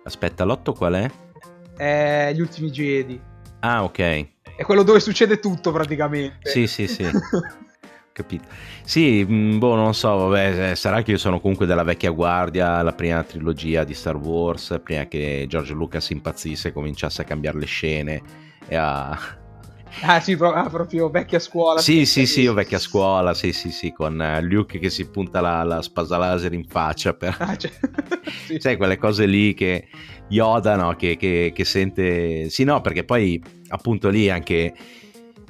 Aspetta, l'otto qual è? È Gli ultimi Jedi. Ah, ok. È quello dove succede tutto praticamente. Sì, sì, sì. Capito. Sì, mm, boh, non so, vabbè, eh, sarà che io sono comunque della vecchia guardia, la prima trilogia di Star Wars, prima che George Lucas impazzisse e cominciasse a cambiare le scene e a... Ah sì, pro- ah, proprio vecchia scuola. Sì, sì, sì, io vecchia scuola, sì, sì, sì, con uh, Luke che si punta la, la spasa laser in faccia. Per... Ah, cioè... sì. Sai, quelle cose lì che Yoda, no, che, che, che sente... Sì, no, perché poi appunto lì anche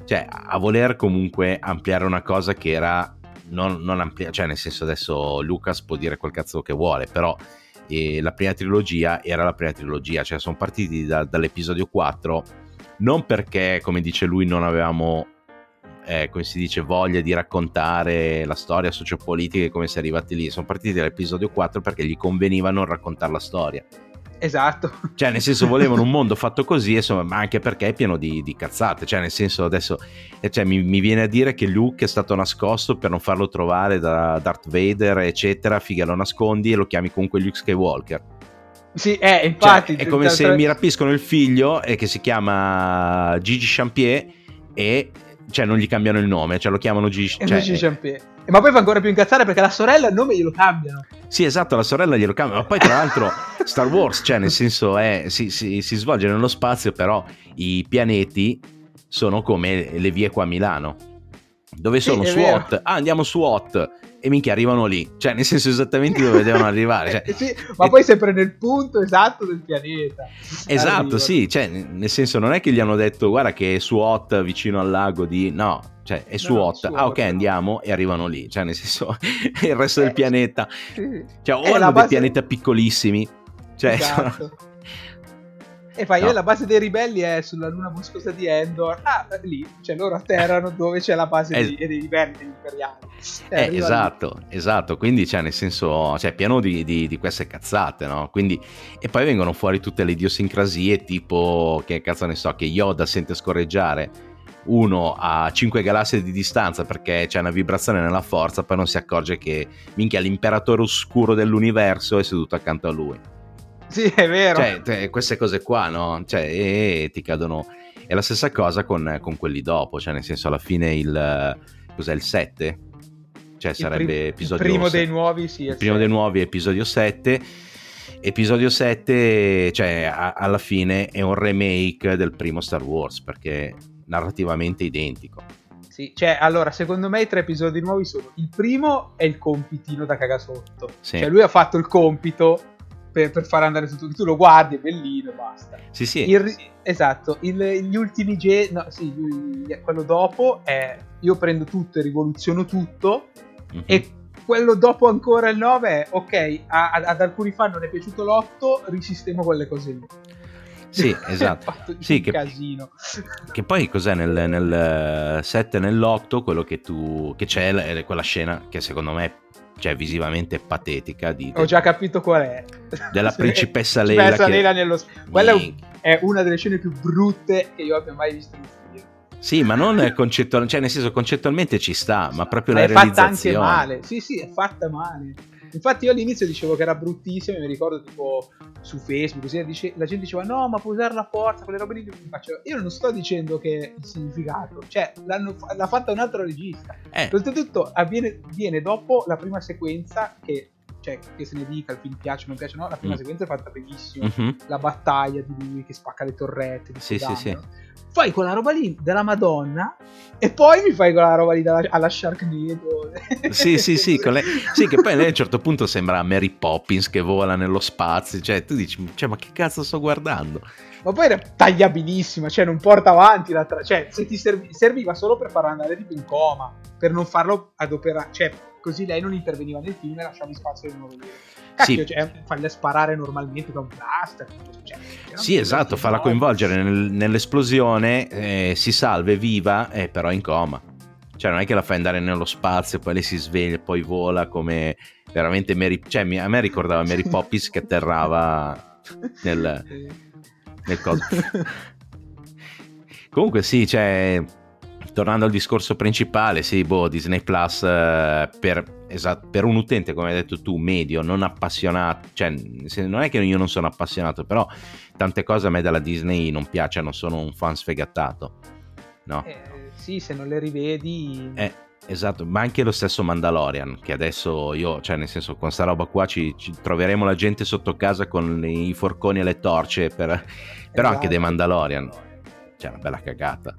cioè a voler comunque ampliare una cosa che era non, non ampliare, cioè nel senso adesso Lucas può dire quel cazzo che vuole, però eh, la prima trilogia era la prima trilogia, cioè sono partiti da, dall'episodio 4 non perché come dice lui non avevamo eh, come si dice voglia di raccontare la storia sociopolitica e come si è arrivati lì, sono partiti dall'episodio 4 perché gli conveniva non raccontare la storia Esatto. Cioè, nel senso, volevano un mondo fatto così, insomma, ma anche perché è pieno di, di cazzate. Cioè, nel senso, adesso eh, cioè, mi, mi, viene a dire che Luke è stato nascosto per non farlo trovare da Darth Vader, eccetera. Figa, lo nascondi e lo chiami comunque Luke Skywalker. Sì, eh, infatti. Cioè, è come se mi rapiscono il figlio e che si chiama Gigi Champier e cioè non gli cambiano il nome, cioè lo chiamano Gigi, cioè, Gigi Champier. Ma poi fa ancora più incazzare perché la sorella il nome glielo cambiano. Sì, esatto, la sorella glielo cambiano. Ma poi, tra l'altro, Star Wars, cioè, nel senso, è, si, si, si, svolge nello spazio, però i pianeti sono come le vie qua a Milano. Dove sono sì, SWAT? Ah, andiamo su SWAT. E minchia, arrivano lì. Cioè, nel senso, esattamente dove devono arrivare. Cioè, sì, ma e... poi sempre nel punto esatto del pianeta. Esatto, Arrivano. sì. Cioè, nel senso, non è che gli hanno detto, guarda che è SWAT vicino al lago di... No, cioè è su no, 8, ah ok andiamo e arrivano lì, cioè nel senso il resto eh, del pianeta, cioè o hanno dei base... pianeti piccolissimi, cioè... Esatto. E fai, no. la base dei ribelli è sulla luna boscosa di Endor. Ah, lì, cioè loro atterrano dove c'è la base es- dei, dei ribelli, degli imperiali. Eh, eh esatto, lì. esatto. Quindi, cioè, nel senso, cioè, pieno di, di, di, queste cazzate, no? Quindi, e poi vengono fuori tutte le idiosincrasie, tipo, che cazzo ne so, che Yoda sente scorreggiare uno a 5 galassie di distanza perché c'è una vibrazione nella forza, poi non si accorge che minchia l'imperatore oscuro dell'universo è seduto accanto a lui. Sì, è vero. Cioè, te, queste cose qua, no? Cioè, e, ti cadono. È la stessa cosa con, con, quelli dopo, cioè, nel senso, alla fine il. Cos'è il 7? Cioè, il sarebbe prim- episodio Il primo 7. dei nuovi, sì. Il primo 7. dei nuovi, episodio 7. Episodio 7, cioè, a- alla fine è un remake del primo Star Wars, perché narrativamente identico. Sì, cioè, allora, secondo me i tre episodi nuovi sono... Il primo è il compitino da cagasotto. Sì. Cioè, lui ha fatto il compito per, per far andare tutto. Tu lo guardi, è bellino e basta. Sì, sì. Il, esatto. Il, gli ultimi... Ge- no, sì, quello dopo è... Io prendo tutto e rivoluziono tutto mm-hmm. e quello dopo ancora il 9 è ok, a, ad alcuni fan non è piaciuto l'8, risistemo quelle cose lì. Sì, esatto. sì, che, casino. Che poi cos'è nel, nel 7 e nell'8 quello che tu che c'è è quella scena che secondo me cioè visivamente patetica di, Ho già capito qual è. Della principessa Leila principessa che... Leila nello Quella è una delle scene più brutte che io abbia mai visto in film. Sì, ma non concettualmente, cioè nel senso concettualmente ci sta, ma proprio ma la è realizzazione. È fatta anche male. Sì, sì, è fatta male. Infatti io all'inizio dicevo che era bruttissimo, mi ricordo tipo su Facebook, così dice, la gente diceva no, ma puoi usare la forza, quelle robe lì. Faccio, io non sto dicendo che il significato, cioè l'ha fatta un altro regista. Eh. Oltretutto avviene, viene dopo la prima sequenza che cioè, che se ne dica, il film piace o non piace, no, la prima Mm. sequenza è fatta benissimo. Mhm. La battaglia di lui che spacca le torrette. di Sì, sì, sì. Fai quella roba lì della Madonna e poi mi fai quella roba lì dalla- alla Sharknado. Sì, sì, sì, con lei- sì, che poi lei a un certo punto sembra Mary Poppins che vola nello spazio, cioè tu dici, cioè, ma che cazzo sto guardando? Ma poi era tagliabilissima, cioè non porta avanti la tra- cioè se ti servi- serviva solo per farla andare tipo in coma, per non farlo adoperare, cioè così lei non interveniva nel film e lasciavi spazio di nuovo. Cacchio, Sì. cioè, farle sparare normalmente con un blaster. Cioè, Sì, esatto, farla coinvolgere nel- nell'esplosione, eh, si salva, è viva, eh, però è in coma. Cioè non è che la fai andare nello spazio, poi lei si sveglia e poi vola come veramente Mary... Cioè a me ricordava Mary Poppins che atterrava nel, Eh, nel coso. Comunque sì, cioè, tornando al discorso principale, sì, boh, Disney Plus eh, per, esat- per un utente, come hai detto tu, medio, non appassionato, cioè non è che io non sono appassionato, però tante cose a me dalla Disney non piacciono, sono un fan sfegatato, no? eh, sì, se non le rivedi... Eh, esatto, ma anche lo stesso Mandalorian, che adesso io, cioè nel senso, con sta roba qua ci, ci troveremo la gente sotto casa con i forconi e le torce, per- però anche Esatto. dei Mandalorian, cioè una bella cagata.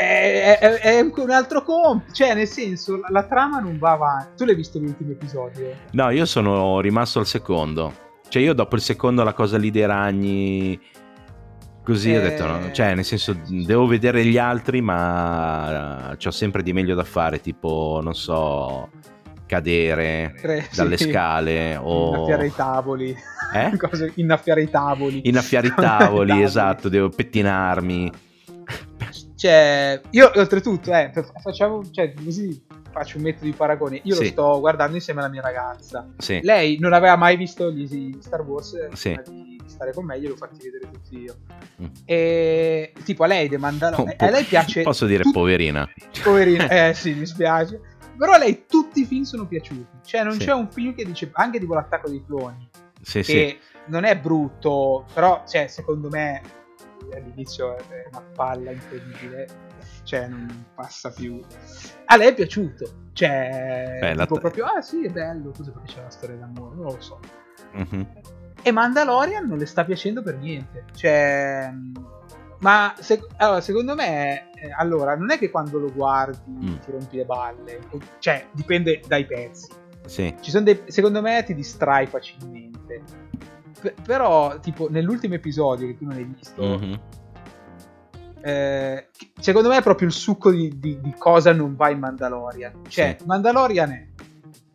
È, è- è un altro comp, cioè nel senso la, la trama non va avanti. Tu l'hai visto l'ultimo episodio? No, io sono rimasto al secondo. Cioè, io dopo il secondo, la cosa lì dei ragni. Così ho Eh. detto, no? cioè, nel senso, devo vedere gli altri, ma ho sempre di meglio da fare, tipo, non so, cadere Tre- dalle sì. scale o Innaffiare i tavoli. Eh? Innaffiare i tavoli. innaffiare i tavoli, esatto, devo pettinarmi. Cioè, io oltretutto, eh, facciamo, cioè, così faccio un metodo di paragone. Io Sì. lo sto guardando insieme alla mia ragazza. Sì, Lei non aveva mai visto gli Star Wars, Sì. di stare con me, glielo ho fatti vedere tutti io. Mm. E tipo a lei The Mandalorian, po'- a lei piace Posso dire tut- poverina. Poverina, eh sì, mi spiace. Però a lei tutti i film sono piaciuti. Cioè, non c'è un film che dice anche tipo l'attacco dei cloni. Sì, sì. Che non è brutto, però, cioè, secondo me all'inizio è una palla incredibile. Cioè, non passa più. A lei è piaciuto. Cioè, Beh, la- tipo proprio, ah sì, è bello, così perché c'è una storia d'amore, non lo so. Mhm. E Mandalorian non le sta piacendo per niente. Cioè. Ma se- allora, secondo me, eh, allora, non è che quando lo guardi Mm. ti rompi le balle. Cioè, dipende dai pezzi. Sì. Ci sono dei, secondo me ti distrai facilmente. P- però, tipo, nell'ultimo episodio che tu non hai visto, Mhm. eh, secondo me è proprio il succo di, di- di cosa non va in Mandalorian. Cioè, Sì. Mandalorian è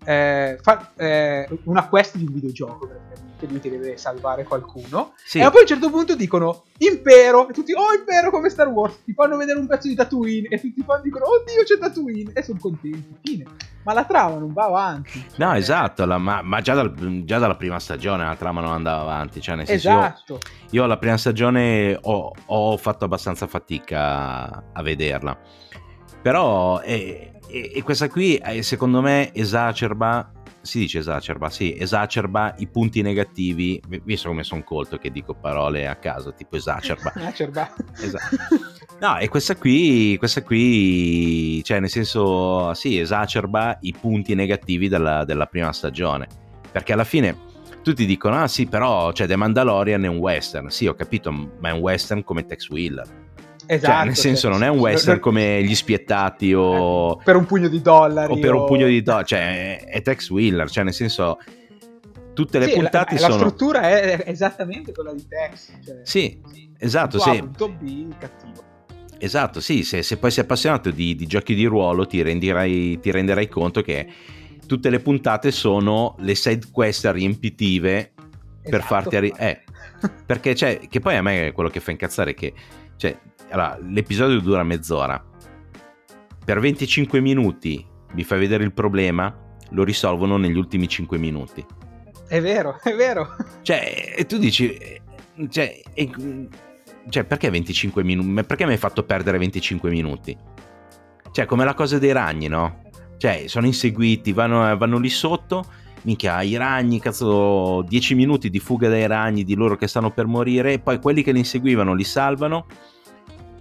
eh, fa- eh, una quest di un videogioco, praticamente, lui che deve salvare qualcuno. Sì. E poi a un certo punto dicono Impero, e tutti, oh Impero come Star Wars, ti fanno vedere un pezzo di Tatooine, e tutti fanno dicono, oddio c'è Tatooine, e sono contenti, fine. Ma la trama non va avanti. No, esatto, la- ma, ma già, dal- già dalla prima stagione la trama non andava avanti. Cioè, nel senso, io- Esatto. Io la prima stagione ho, ho fatto abbastanza fatica a vederla. Però eh, e, e questa qui eh, secondo me esacerba, si dice esacerba, sì, esacerba i punti negativi, vi- visto come sono colto che dico parole a caso, tipo esacerba. Ah, cerba. Esatto. No, e questa qui, questa qui, cioè nel senso, sì, esacerba i punti negativi della, della prima stagione. Perché alla fine tutti dicono, ah sì, però, cioè, The Mandalorian è un western. Sì, ho capito, ma è un western come Tex Wheeler. Esatto. cioè, nel senso, cioè, non è un sì, western non- come Gli Spiettati o, per un pugno di dollari o per un pugno di dollari. Cioè, è, Tex Wheeler, cioè, nel senso, tutte le Sì, la- puntate la, sono... struttura è esattamente quella di Tex cioè, Sì, esatto, punto A, sì. B cattivo Esatto, sì, se, se poi sei appassionato di, di giochi di ruolo ti renderai, ti renderai conto che tutte le puntate sono le side quest riempitive per Esatto. farti arrivare... Eh, perché cioè, che poi a me è quello che fa incazzare che cioè, allora, l'episodio dura mezz'ora. Per 25 minuti mi fai vedere il problema, lo risolvono negli ultimi 5 minuti. è vero è vero Cioè, e tu dici, cioè, e- cioè, perché 25 minuti? Perché mi hai fatto perdere 25 minuti? Cioè, come la cosa dei ragni, no? Cioè, sono inseguiti, vanno, vanno lì sotto, minchia, i ragni, cazzo, 10 minuti di fuga dai ragni, di loro che stanno per morire, poi quelli che li inseguivano li salvano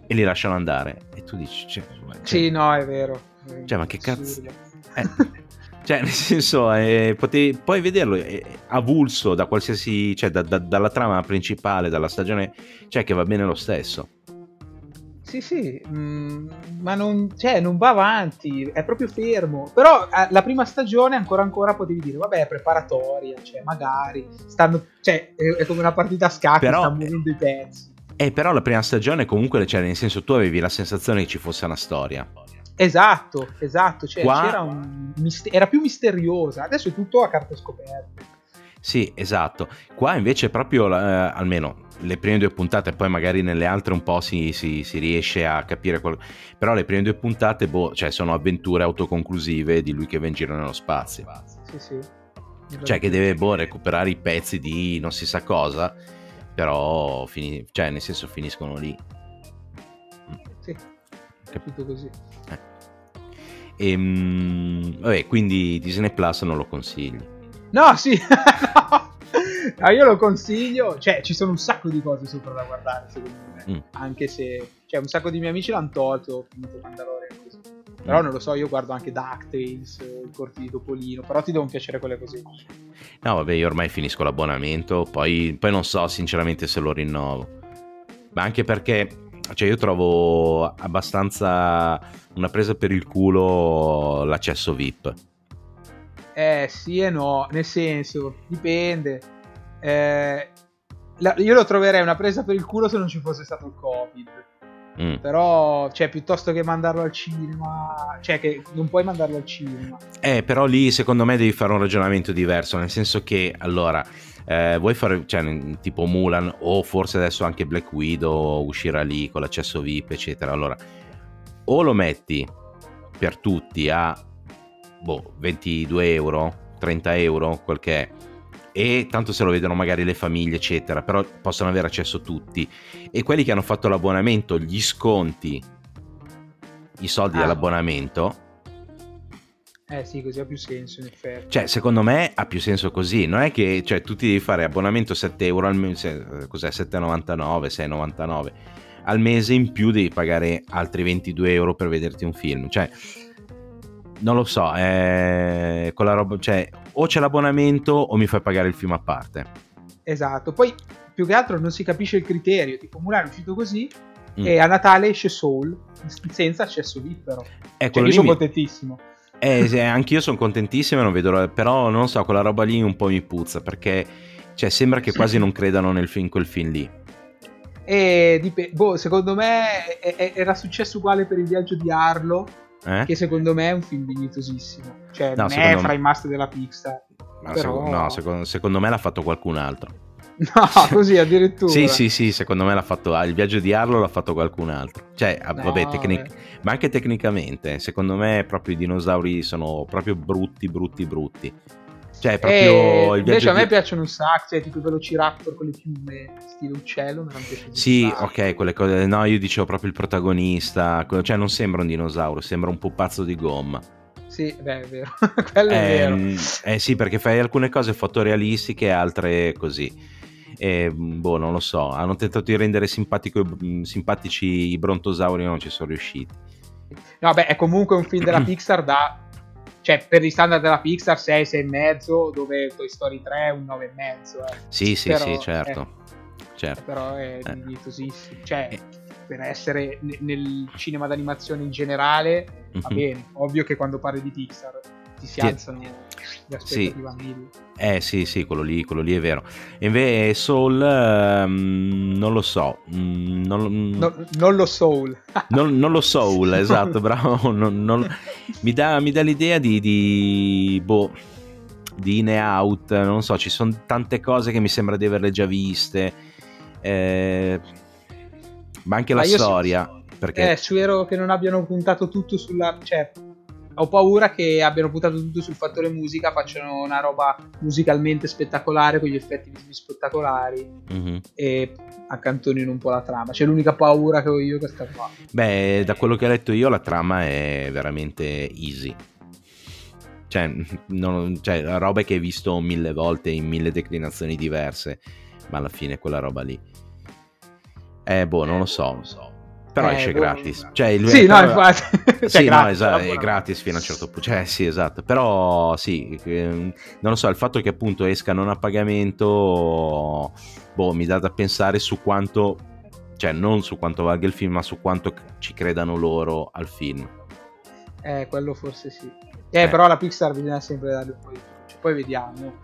e li lasciano andare. E tu dici, cioè, cioè, sì no è vero Cioè, ma che cazzo- eh, Cioè, nel senso, eh, potevi, puoi vederlo eh, avulso da qualsiasi, cioè da, da, dalla trama principale, dalla stagione, cioè che va bene lo stesso. Sì, sì, mm, ma non, cioè, non va avanti, è proprio fermo. Però eh, la prima stagione ancora ancora potevi dire, vabbè, è preparatoria, cioè magari, stanno, cioè, è, è come una partita a scacchi, però, stanno muovendo i pezzi. Eh, però la prima stagione comunque, cioè, nel senso, tu avevi la sensazione che ci fosse una storia. Esatto, esatto, cioè, Qua... un era più misteriosa, adesso è tutto a carte scoperte. Sì, esatto. Qua invece proprio, eh, almeno le prime due puntate, poi magari nelle altre un po' si, si, si riesce a capire quello. Però le prime due puntate, boh, cioè sono avventure autoconclusive di lui che va in giro nello spazio. Sì, sì. Cioè che deve boh, recuperare i pezzi di non si sa cosa, però fini- cioè, nel senso finiscono lì. Sì, capito così. E, ehm, vabbè, quindi Disney Plus non lo consigli. No, sì, no. no. io lo consiglio. Cioè, ci sono un sacco di cose sopra da guardare, secondo me. Mm. Anche se, cioè, un sacco di miei amici l'hanno tolto. Ho finito Mandalorian. Però mm. non lo so, io guardo anche DuckTales, il corti di Topolino, però ti devono piacere quelle così. No, vabbè, io ormai finisco l'abbonamento, poi, poi non so sinceramente se lo rinnovo. Ma anche perché, cioè, io trovo abbastanza una presa per il culo l'accesso VIP. Eh sì e no, nel senso, dipende. Eh, la, io lo troverei una presa per il culo se non ci fosse stato il Covid. Mm. Però, cioè, piuttosto che mandarlo al cinema, cioè, che non puoi mandarlo al cinema. Eh, però lì secondo me devi fare un ragionamento diverso, nel senso che allora. Eh, vuoi fare cioè, tipo Mulan o forse adesso anche Black Widow uscirà lì con l'accesso VIP eccetera allora o lo metti per tutti a boh, 22 euro, 30 euro, quel che è, e tanto se lo vedono magari le famiglie, eccetera, però possono avere accesso tutti. E quelli che hanno fatto l'abbonamento, gli sconti, i soldi ah. dell'abbonamento. Eh sì, così ha più senso in effetti. Cioè, secondo me ha più senso così. Non è che cioè, tu ti devi fare abbonamento 7 euro al mese, cos'è 7,99, 6,99 al mese in più devi pagare altri 22 euro per vederti un film. Cioè, non lo so, eh, con la roba, cioè, o c'è l'abbonamento o mi fai pagare il film a parte. Esatto, poi più che altro non si capisce il criterio, tipo Mulan è uscito così mm. e a Natale esce Soul senza accesso però. Eh, cioè, io sono mi... contentissimo. Eh, sì, anch'io sono contentissimo, non vedo, però non so, quella roba lì un po' mi puzza perché cioè, sembra che quasi non credano nel film, quel film lì. E dip- boh, secondo me è- è- era successo uguale per il viaggio di Arlo. Eh? Che secondo me è un film dignitosissimo. Cioè, no, non è fra me... i must della Pixar. No, però... secondo, no secondo, secondo me l'ha fatto qualcun altro. No, così addirittura. sì, sì, sì, secondo me l'ha fatto. Il viaggio di Arlo l'ha fatto qualcun altro. Cioè, no, vabbè, tecnic- ma anche tecnicamente, secondo me proprio i dinosauri sono proprio brutti, brutti, brutti. Cioè, proprio il invece a me piacciono un sacco, cioè tipo i Velociraptor con le piume, stile uccello, mi hanno piaciuto. Sì, ok, quelle cose. No, io dicevo proprio il protagonista, cioè non sembra un dinosauro, sembra un pupazzo di gomma. Sì, beh, è vero. Quello è eh, vero. Eh sì, perché fai alcune cose fotorealistiche, altre così. E, boh, non lo so. Hanno tentato di rendere simpatici i brontosauri, non ci sono riusciti. No, beh, è comunque un film della Pixar da cioè per gli standard della Pixar 6, 6 e mezzo, dove Toy Story 3 è un 9 e mezzo. Eh. Sì, sì, però, sì, certo. Eh, certo. Però è eh. dignitosissimo. Cioè, eh. per essere nel cinema d'animazione in generale, mm-hmm. va mhm. bene. Ovvio che quando parli di Pixar ti si alzano le aspettative sì. Eh sì, sì, quello lì, quello lì è vero. E invece Soul, um, non lo so. Um, non, no, non, lo Soul. non, non, lo Soul, esatto, bravo. Non, mi, dà, mi, dà, l'idea di, di, boh, di in e out, non so, ci sono tante cose che mi sembra di averle già viste. Eh, ma anche ma la storia. So, perché... Eh, spero che non abbiano puntato tutto sulla... Cioè, ho paura che abbiano buttato tutto sul fattore musica, facciano una roba musicalmente spettacolare con gli effetti visivi spettacolari mm-hmm. e accantonino un po' la trama. C'è l'unica paura che ho io questa qua. Beh, da quello che ho letto io la trama è veramente easy. Cioè, non, cioè roba che hai visto mille volte in mille declinazioni diverse, ma alla fine quella roba lì. Eh, boh, non lo so. Non lo so. Però eh, esce boh, gratis. Cioè, il, sì, però, no, infatti. cioè, sì, no, esatto, è gratis fino a un certo punto. Cioè, sì, esatto. Però, sì, non lo so, il fatto che appunto esca non a pagamento, boh, mi dà da pensare su quanto, cioè non su quanto valga il film, ma su quanto ci credano loro al film. Eh, quello forse sì. Eh, eh. però la Pixar bisogna sempre dare un po' di... Cioè, poi vediamo.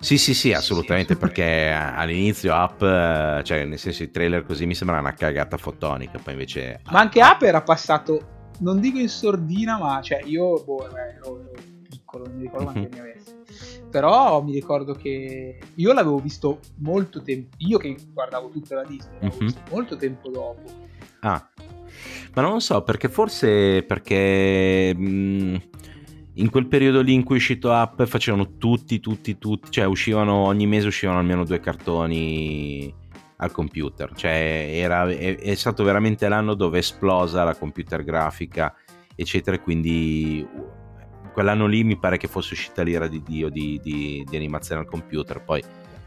Sì, sì, sì, assolutamente, perché all'inizio Up, cioè nel senso i trailer così mi sembra una cagata fotonica, poi invece... Ma anche Up era passato, non dico in sordina, ma cioè io, boh, beh, ero, ero, piccolo, non mi ricordo quanti mm-hmm. anni avessi. Però mi ricordo che io l'avevo visto molto tempo, io che guardavo tutta la Disney, l'avevo mm-hmm. visto molto tempo dopo. Ah, ma non lo so, perché forse perché... Mh mm, in quel periodo lì in cui è uscito Up facevano tutti, tutti, tutti, cioè uscivano ogni mese uscivano almeno due cartoni al computer, cioè era, è, è stato veramente l'anno dove è esplosa la computer grafica, eccetera, quindi quell'anno lì mi pare che fosse uscita l'ira di Dio di, di, di animazione al computer, poi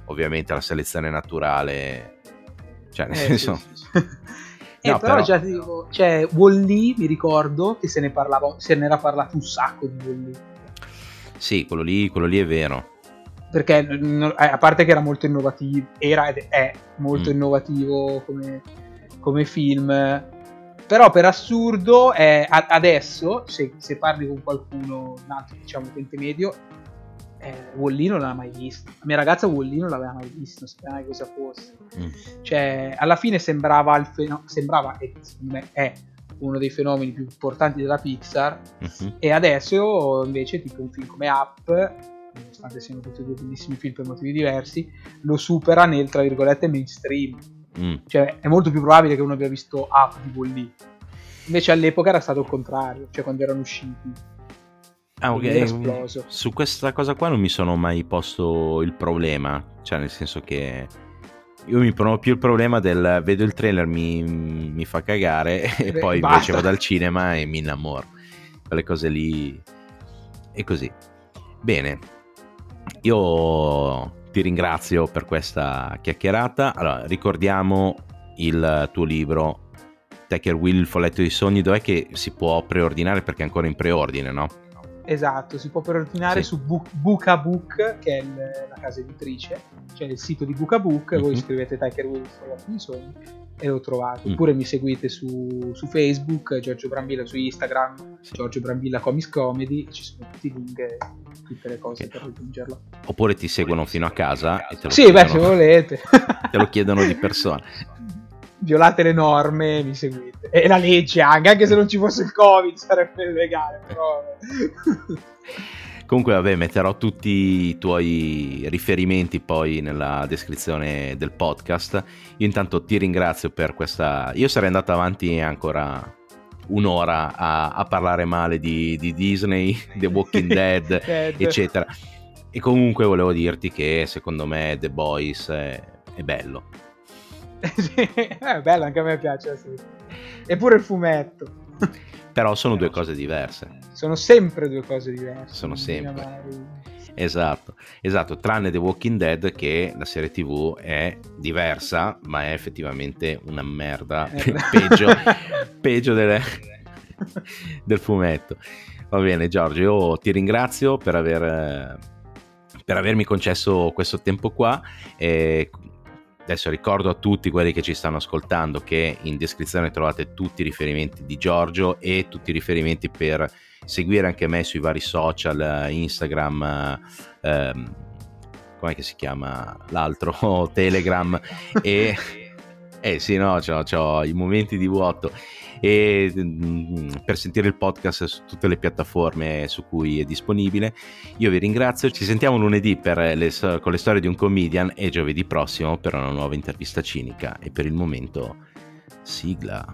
ovviamente la selezione naturale, cioè nel eh, senso... Sì, sì. Eh, no, però, però, già dico, cioè, Wall-E mi ricordo che se ne parlava, se ne era parlato un sacco di Wall-E. Sì, quello lì, quello lì è vero. Perché eh, a parte che era molto innovativo, era ed è molto mm. innovativo come, come, film, però per assurdo è, adesso, se, se parli con qualcuno, un altro diciamo utente medio, eh, Wall-E non l'aveva mai visto. La mia ragazza Wall-E non l'aveva mai visto, non sapeva mai cosa fosse. Mm. Cioè, alla fine sembrava, il feno- sembrava e secondo me è uno dei fenomeni più importanti della Pixar. Mm-hmm. E adesso, invece, tipo un film come Up, nonostante siano tutti due bellissimi film per motivi diversi, lo supera nel tra virgolette mainstream. Mm. Cioè, è molto più probabile che uno abbia visto Up di Wall-E. Invece all'epoca era stato il contrario, cioè quando erano usciti Ah, ok. Su questa cosa qua non mi sono mai posto il problema, cioè nel senso che io mi provo più il problema del vedo il trailer, mi, mi fa cagare e Beh, poi basta. invece vado al cinema e mi innamoro. Quelle cose lì e così. Bene, io ti ringrazio per questa chiacchierata. Allora, ricordiamo il tuo libro Taker Will, il folletto dei sogni, dov'è che si può preordinare perché è ancora in preordine, no? Esatto, si può preordinare sì. su Book, Bookabook, che è il, la casa editrice, cioè il sito di Bookabook, mm-hmm. voi mhm. scrivete Tiger Woods i sogni e lo trovate. Mm. Oppure mi seguite su, su, Facebook, Giorgio Brambilla su Instagram, sì. Giorgio Brambilla Comics Comedy, ci sono tutti i link e tutte le cose okay. per raggiungerlo. Oppure ti seguono fino a casa e te lo Sì, chiedono, beh, se volete. te lo chiedono di persona. violate le norme, mi seguite. E la legge anche, anche se non ci fosse il Covid sarebbe legale, però... Comunque, vabbè, metterò tutti i tuoi riferimenti poi nella descrizione del podcast. Io intanto ti ringrazio per questa... Io sarei andato avanti ancora un'ora a, a parlare male di, di, Disney, The Walking Dead, eccetera. E comunque volevo dirti che secondo me The Boys è, è bello è bello, anche a me piace. Sì. Eppure il fumetto. Però sono due cose diverse. Sono sempre due cose diverse. Sono sempre. Esatto, esatto, tranne The Walking Dead che la serie TV è diversa, ma è effettivamente una merda, eh. peggio, peggio delle, del fumetto. Va bene Giorgio, io ti ringrazio per aver per avermi concesso questo tempo qua e Adesso ricordo a tutti quelli che ci stanno ascoltando che in descrizione trovate tutti i riferimenti di Giorgio e tutti i riferimenti per seguire anche me sui vari social, Instagram, ehm, come si chiama? L'altro, Telegram e... Eh sì, no, ho i momenti di vuoto e mm, per sentire il podcast su tutte le piattaforme su cui è disponibile. Io vi ringrazio, ci sentiamo lunedì le, con le storie di un comedian e giovedì prossimo per una nuova intervista cinica e per il momento sigla.